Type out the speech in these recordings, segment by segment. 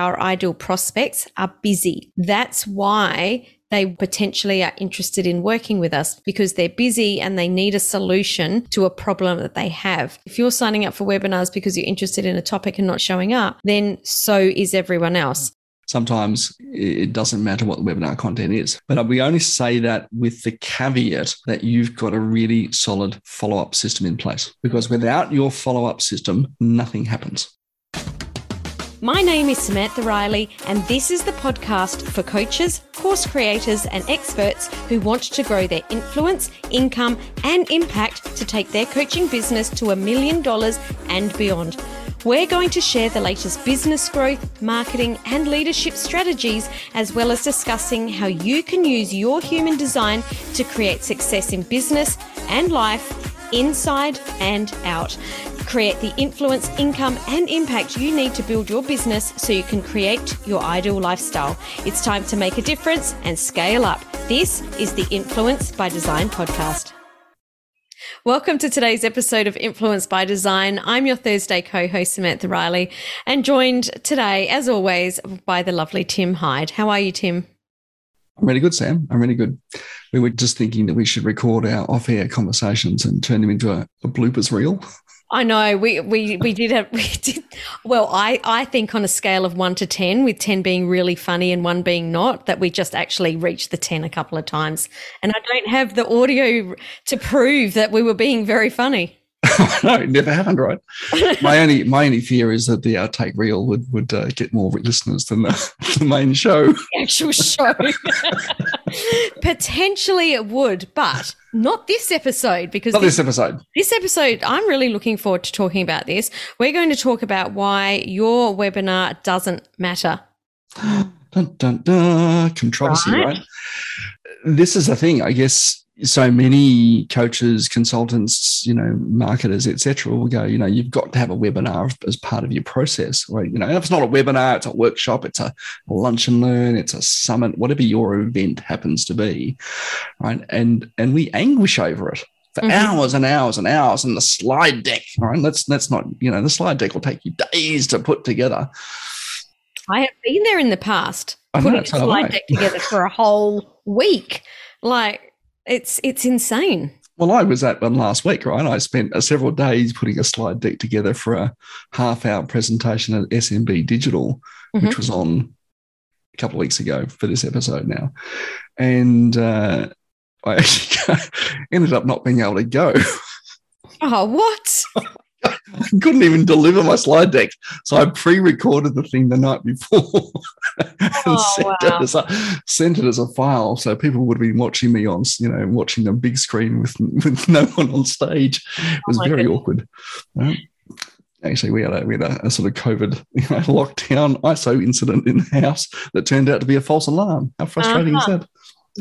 our ideal prospects are busy. That's why they potentially are interested in working with us because they're busy and they need a solution to a problem that they have. If you're signing up for webinars because you're interested in a topic and not showing up, then so is everyone else. Sometimes it doesn't matter what the webinar content is. But we only say that with the caveat that you've got a really solid follow up system in place. Because without your follow up system, nothing happens. My name is Samantha Riley, and this is the podcast for coaches, course creators, and experts who want to grow their influence, income, and impact to take their coaching business to a million dollars and beyond. We're going to share the latest business growth, marketing, and leadership strategies, as well as discussing how you can use your human design to create success in business and life, inside and out create the influence, income, and impact you need to build your business so you can create your ideal lifestyle. It's time to make a difference and scale up. This is the Influence by Design podcast. Welcome to today's episode of Influence by Design. I'm your Thursday co host, Samantha Riley, and joined today, as always, by the lovely Tim Hyde. How are you, Tim? I'm really good, Sam. I'm really good. We were just thinking that we should record our off air conversations and turn them into a, a bloopers reel. I know we we we did have we did well. I I think on a scale of one to ten, with ten being really funny and one being not, that we just actually reached the ten a couple of times, and I don't have the audio to prove that we were being very funny. no, it never happened, right? my only my only fear is that the outtake reel would would uh, get more listeners than the, the main show. The actual show. Potentially it would, but not this episode because not this, this episode. This episode, I'm really looking forward to talking about this. We're going to talk about why your webinar doesn't matter. dun, dun, dun. Controversy, right? right? This is the thing, I guess so many coaches, consultants, you know, marketers, etc., will go, you know, you've got to have a webinar as part of your process. Or, you know, if it's not a webinar, it's a workshop, it's a lunch and learn, it's a summit, whatever your event happens to be, right? And and we anguish over it for mm-hmm. hours and hours and hours. And the slide deck, all right, let's let's not, you know, the slide deck will take you days to put together. I have been there in the past, putting a slide deck together for a whole week. Like it's it's insane. Well, I was at one last week, right? I spent uh, several days putting a slide deck together for a half hour presentation at SMB Digital, mm-hmm. which was on a couple of weeks ago for this episode now. And uh, I actually ended up not being able to go. Oh, what? Couldn't even deliver my slide deck. So I pre-recorded the thing the night before and oh, sent, wow. it as a, sent it as a file. So people would been watching me on, you know, watching a big screen with, with no one on stage. It was oh very goodness. awkward. Actually, we had a we had a, a sort of COVID you know, lockdown ISO incident in the house that turned out to be a false alarm. How frustrating uh-huh. is that?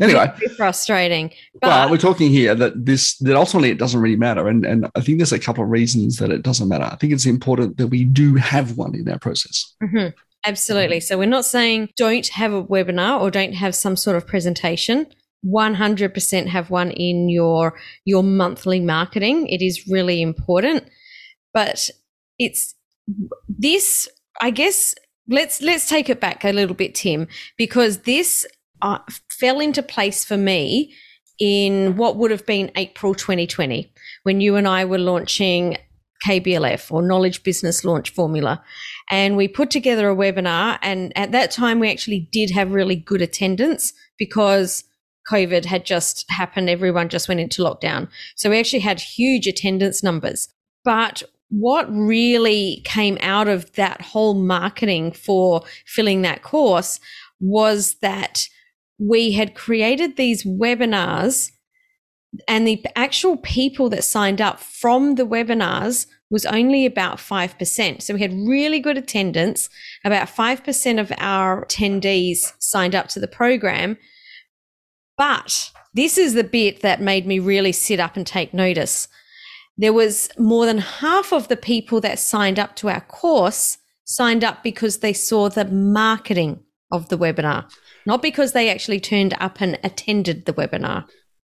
Anyway. frustrating. But well, we're talking here that this that ultimately it doesn't really matter. And and i think there's a couple of reasons that it doesn't matter. I think it's important that we do have one in our process. Mm-hmm. absolutely. So we're not saying don't have a webinar or don't have some sort of presentation. 100% have one in your your monthly marketing. It is really important. But it's this i guess let's let's take it back a little bit tim because this uh, fell into place for me in what would have been April 2020 when you and I were launching KBLF or Knowledge Business Launch Formula. And we put together a webinar. And at that time, we actually did have really good attendance because COVID had just happened. Everyone just went into lockdown. So we actually had huge attendance numbers. But what really came out of that whole marketing for filling that course was that we had created these webinars and the actual people that signed up from the webinars was only about 5%. So we had really good attendance. About 5% of our attendees signed up to the program. But this is the bit that made me really sit up and take notice. There was more than half of the people that signed up to our course signed up because they saw the marketing of the webinar not because they actually turned up and attended the webinar.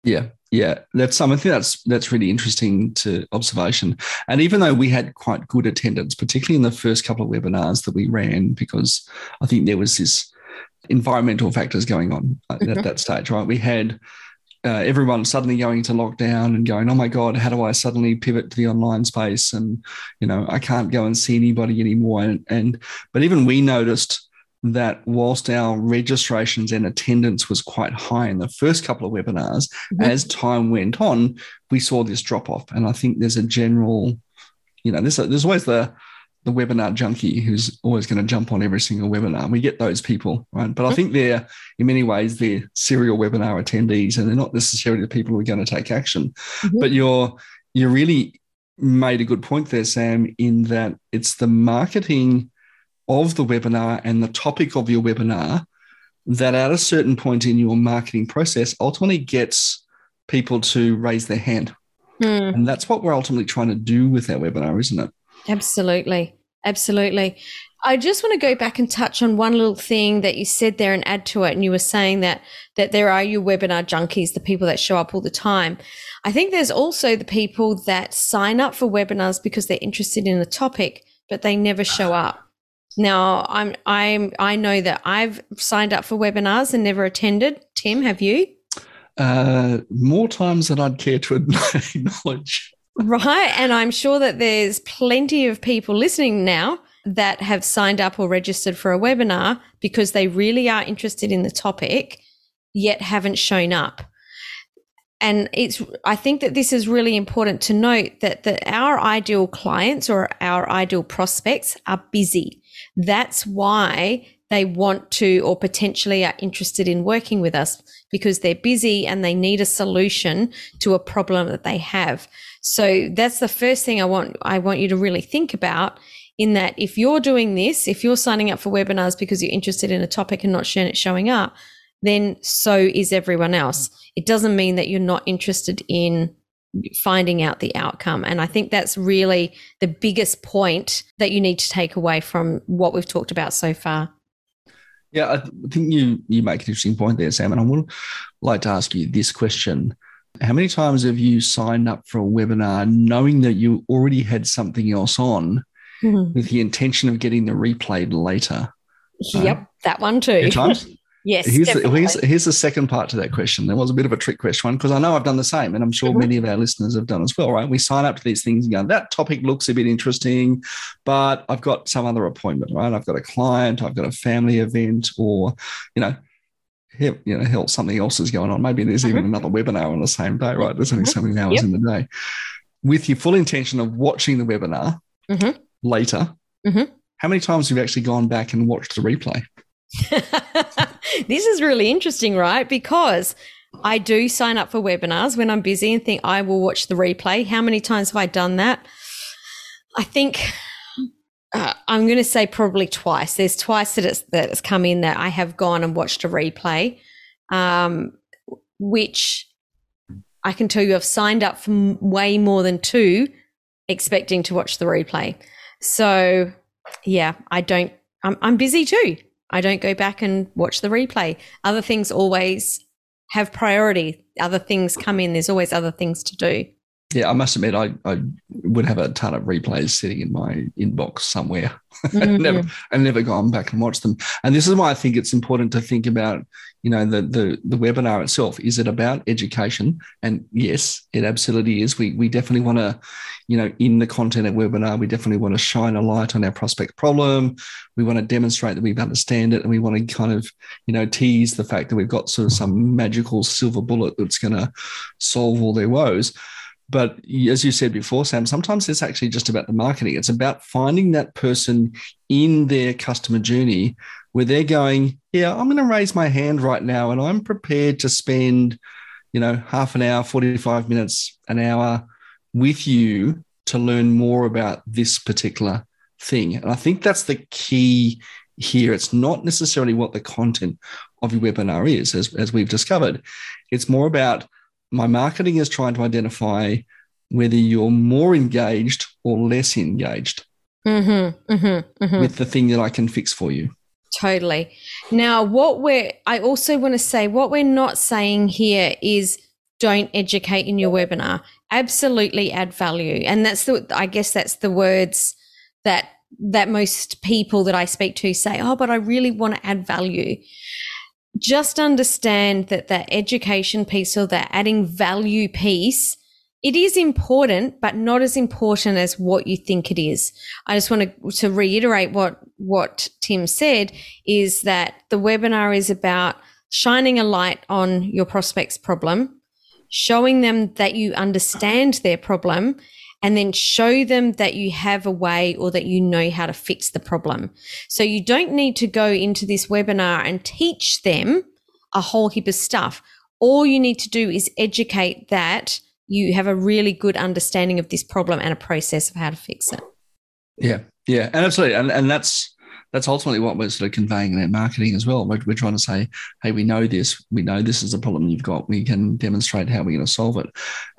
Yeah. Yeah, that's something that's that's really interesting to observation. And even though we had quite good attendance, particularly in the first couple of webinars that we ran, because I think there was this environmental factors going on mm-hmm. at that stage, right? We had uh, everyone suddenly going into lockdown and going, oh my God, how do I suddenly pivot to the online space? And, you know, I can't go and see anybody anymore. And, and but even we noticed that whilst our registrations and attendance was quite high in the first couple of webinars, mm-hmm. as time went on, we saw this drop off. And I think there's a general, you know, there's, a, there's always the, the webinar junkie who's always going to jump on every single webinar. We get those people, right? But I think they're, in many ways, they're serial webinar attendees and they're not necessarily the people who are going to take action. Mm-hmm. But you're, you really made a good point there, Sam, in that it's the marketing of the webinar and the topic of your webinar that at a certain point in your marketing process ultimately gets people to raise their hand. Mm. And that's what we're ultimately trying to do with our webinar, isn't it? Absolutely. Absolutely. I just want to go back and touch on one little thing that you said there and add to it. And you were saying that that there are your webinar junkies, the people that show up all the time. I think there's also the people that sign up for webinars because they're interested in the topic, but they never show up. Now, I'm I'm I know that I've signed up for webinars and never attended. Tim, have you? Uh, more times than I'd care to acknowledge. Right, and I'm sure that there's plenty of people listening now that have signed up or registered for a webinar because they really are interested in the topic, yet haven't shown up. And it's, I think that this is really important to note that, that our ideal clients or our ideal prospects are busy. That's why they want to or potentially are interested in working with us because they're busy and they need a solution to a problem that they have. So that's the first thing I want I want you to really think about in that if you're doing this, if you're signing up for webinars because you're interested in a topic and not showing up, then so is everyone else. It doesn't mean that you're not interested in finding out the outcome. And I think that's really the biggest point that you need to take away from what we've talked about so far. Yeah, I think you you make an interesting point there, Sam. And I would like to ask you this question. How many times have you signed up for a webinar knowing that you already had something else on mm-hmm. with the intention of getting the replay later? Yep, that one too. times? Yes. Here's the, here's, here's the second part to that question. There was a bit of a trick question one because I know I've done the same, and I'm sure mm-hmm. many of our listeners have done as well, right? We sign up to these things and go, that topic looks a bit interesting, but I've got some other appointment, right? I've got a client, I've got a family event, or, you know, you know, hell, something else is going on. Maybe there's mm-hmm. even another webinar on the same day, right? There's only mm-hmm. so many hours yep. in the day. With your full intention of watching the webinar mm-hmm. later, mm-hmm. how many times have you actually gone back and watched the replay? this is really interesting, right? Because I do sign up for webinars when I'm busy and think I will watch the replay. How many times have I done that? I think uh, I'm going to say probably twice. There's twice that it's that it's come in that I have gone and watched a replay, um, which I can tell you I've signed up for way more than two, expecting to watch the replay. So yeah, I don't. I'm, I'm busy too. I don't go back and watch the replay. Other things always have priority. Other things come in. There's always other things to do. Yeah, I must admit, I, I would have a ton of replays sitting in my inbox somewhere. Mm-hmm. never, I've never gone back and watched them. And this is why I think it's important to think about, you know, the the the webinar itself. Is it about education? And yes, it absolutely is. We we definitely want to, you know, in the content of webinar, we definitely want to shine a light on our prospect problem. We want to demonstrate that we understand it, and we want to kind of, you know, tease the fact that we've got sort of some magical silver bullet that's going to solve all their woes. But as you said before, Sam, sometimes it's actually just about the marketing. It's about finding that person in their customer journey where they're going, yeah, I'm going to raise my hand right now and I'm prepared to spend, you know, half an hour, 45 minutes, an hour with you to learn more about this particular thing. And I think that's the key here. It's not necessarily what the content of your webinar is, as, as we've discovered. It's more about my marketing is trying to identify whether you're more engaged or less engaged mm-hmm, mm-hmm, mm-hmm. with the thing that I can fix for you. Totally. Now, what we're, I also want to say, what we're not saying here is don't educate in your webinar. Absolutely add value. And that's the, I guess that's the words that, that most people that I speak to say, Oh, but I really want to add value. Just understand that that education piece or that adding value piece it is important, but not as important as what you think it is. I just want to, to reiterate what, what Tim said is that the webinar is about shining a light on your prospect's problem, showing them that you understand their problem, and then show them that you have a way or that you know how to fix the problem. So you don't need to go into this webinar and teach them a whole heap of stuff. All you need to do is educate that you have a really good understanding of this problem and a process of how to fix it. Yeah, yeah, and absolutely, and and that's that's ultimately what we're sort of conveying in our marketing as well. We're, we're trying to say, hey, we know this, we know this is a problem you've got. We can demonstrate how we're going to solve it,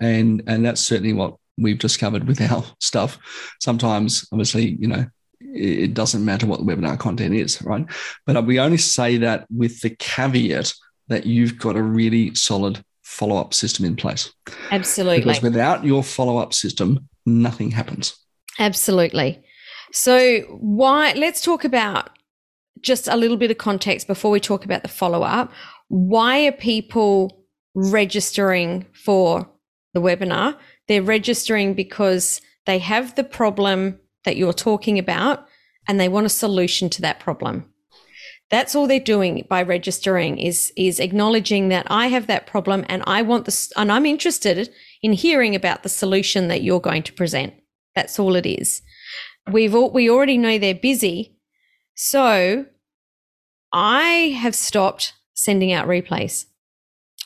and and that's certainly what we've discovered with our stuff. Sometimes, obviously, you know, it doesn't matter what the webinar content is, right? But we only say that with the caveat that you've got a really solid follow up system in place. Absolutely. Because without your follow up system, nothing happens. Absolutely. So, why? Let's talk about just a little bit of context before we talk about the follow up. Why are people registering for the webinar? They're registering because they have the problem that you're talking about and they want a solution to that problem. That's all they're doing by registering is is acknowledging that I have that problem and I want this and I'm interested in hearing about the solution that you're going to present. That's all it is. We've all, we already know they're busy. So I have stopped sending out replays.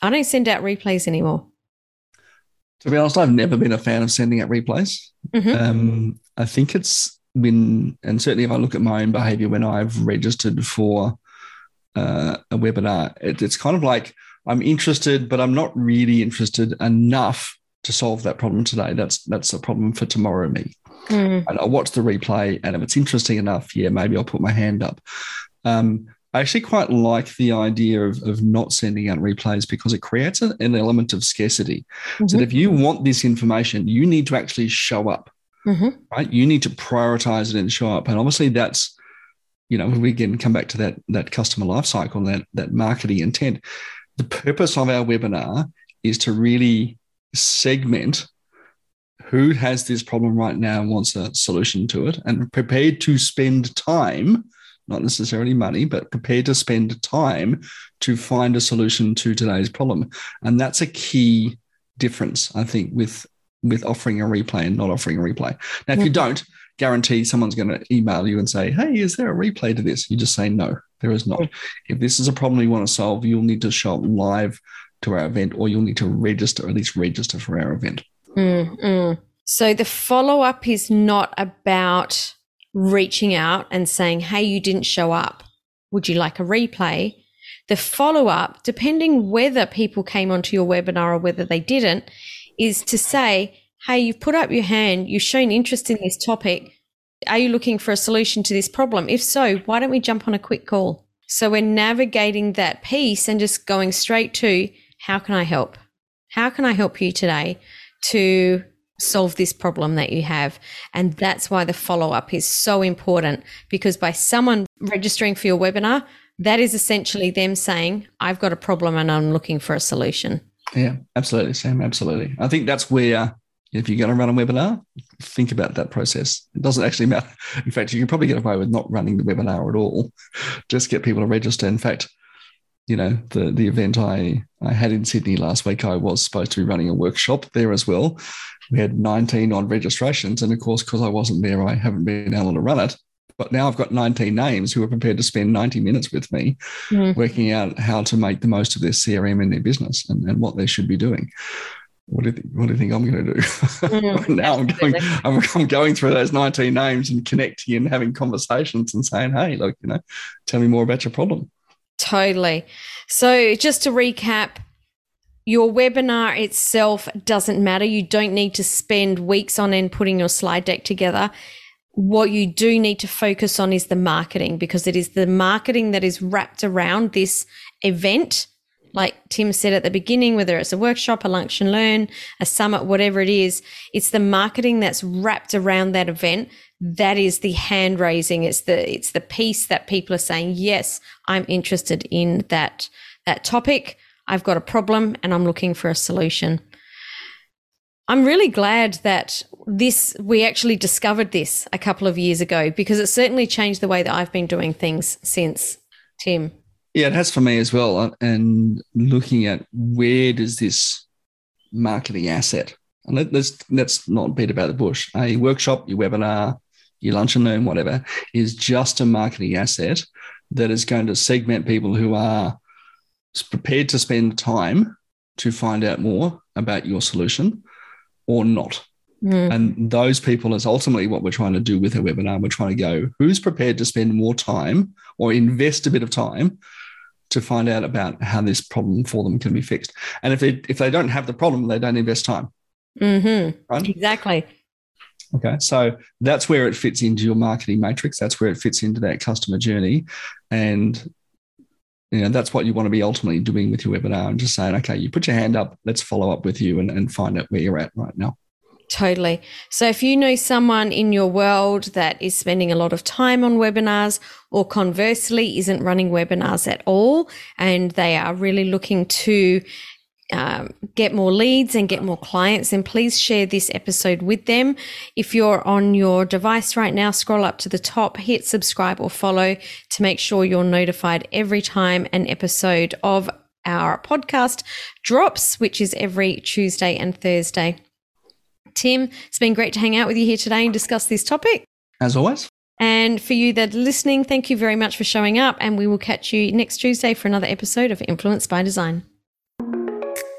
I don't send out replays anymore. To be honest, I've never been a fan of sending out replays. Mm-hmm. Um, I think it's when, and certainly if I look at my own behavior when I've registered for uh, a webinar, it, it's kind of like I'm interested, but I'm not really interested enough to solve that problem today. That's that's a problem for tomorrow me. Mm. And I'll watch the replay, and if it's interesting enough, yeah, maybe I'll put my hand up. Um, I actually quite like the idea of, of not sending out replays because it creates a, an element of scarcity. Mm-hmm. So that if you want this information, you need to actually show up, mm-hmm. right? You need to prioritize it and show up. And obviously, that's you know, we again come back to that that customer life cycle, that that marketing intent. The purpose of our webinar is to really segment who has this problem right now and wants a solution to it and prepared to spend time not necessarily money but prepared to spend time to find a solution to today's problem. And that's a key difference i think with with offering a replay and not offering a replay. Now if you don't guarantee someone's going to email you and say hey is there a replay to this? You just say no there is not. If this is a problem you want to solve you'll need to show up live to our event or you'll need to register at least register for our event. Mm-mm. So the follow up is not about reaching out and saying, Hey, you didn't show up. Would you like a replay? The follow up, depending whether people came onto your webinar or whether they didn't, is to say, Hey, you've put up your hand, you've shown interest in this topic. Are you looking for a solution to this problem? If so, why don't we jump on a quick call? So we're navigating that piece and just going straight to how can I help? How can I help you today? to solve this problem that you have. And that's why the follow up is so important because by someone registering for your webinar, that is essentially them saying, I've got a problem and I'm looking for a solution. Yeah, absolutely, Sam. Absolutely. I think that's where, if you're going to run a webinar, think about that process. It doesn't actually matter. In fact, you can probably get away with not running the webinar at all. Just get people to register. In fact, you know the the event I I had in Sydney last week. I was supposed to be running a workshop there as well. We had 19 on registrations, and of course, because I wasn't there, I haven't been able to run it. But now I've got 19 names who are prepared to spend 90 minutes with me, mm. working out how to make the most of their CRM in their business and, and what they should be doing. What do you think, what do you think I'm going to do? Mm, now I'm going, I'm, I'm, going through those 19 names and connecting and having conversations and saying, hey, look, you know, tell me more about your problem. Totally. So, just to recap, your webinar itself doesn't matter. You don't need to spend weeks on end putting your slide deck together. What you do need to focus on is the marketing because it is the marketing that is wrapped around this event like Tim said at the beginning, whether it's a workshop, a lunch and learn, a summit, whatever it is, it's the marketing that's wrapped around that event. That is the hand raising. It's the it's the piece that people are saying, yes, I'm interested in that that topic. I've got a problem and I'm looking for a solution. I'm really glad that this we actually discovered this a couple of years ago because it certainly changed the way that I've been doing things since Tim. Yeah, it has for me as well. Uh, and looking at where does this marketing asset, and let, us let's not beat about the bush. A workshop, your webinar, your lunch and learn, whatever, is just a marketing asset that is going to segment people who are prepared to spend time to find out more about your solution or not. Mm. And those people is ultimately what we're trying to do with a webinar. We're trying to go, who's prepared to spend more time or invest a bit of time to find out about how this problem for them can be fixed. And if they if they don't have the problem, they don't invest time. Mm-hmm. Right? Exactly. Okay, so that's where it fits into your marketing matrix. That's where it fits into that customer journey, and you know that's what you want to be ultimately doing with your webinar and just saying, okay, you put your hand up, let's follow up with you and, and find out where you're at right now. Totally. So if you know someone in your world that is spending a lot of time on webinars or conversely isn't running webinars at all and they are really looking to um, get more leads and get more clients, then please share this episode with them. If you're on your device right now, scroll up to the top, hit subscribe or follow to make sure you're notified every time an episode of our podcast drops, which is every Tuesday and Thursday. Tim, it's been great to hang out with you here today and discuss this topic. As always. And for you that are listening, thank you very much for showing up. And we will catch you next Tuesday for another episode of Influence by Design.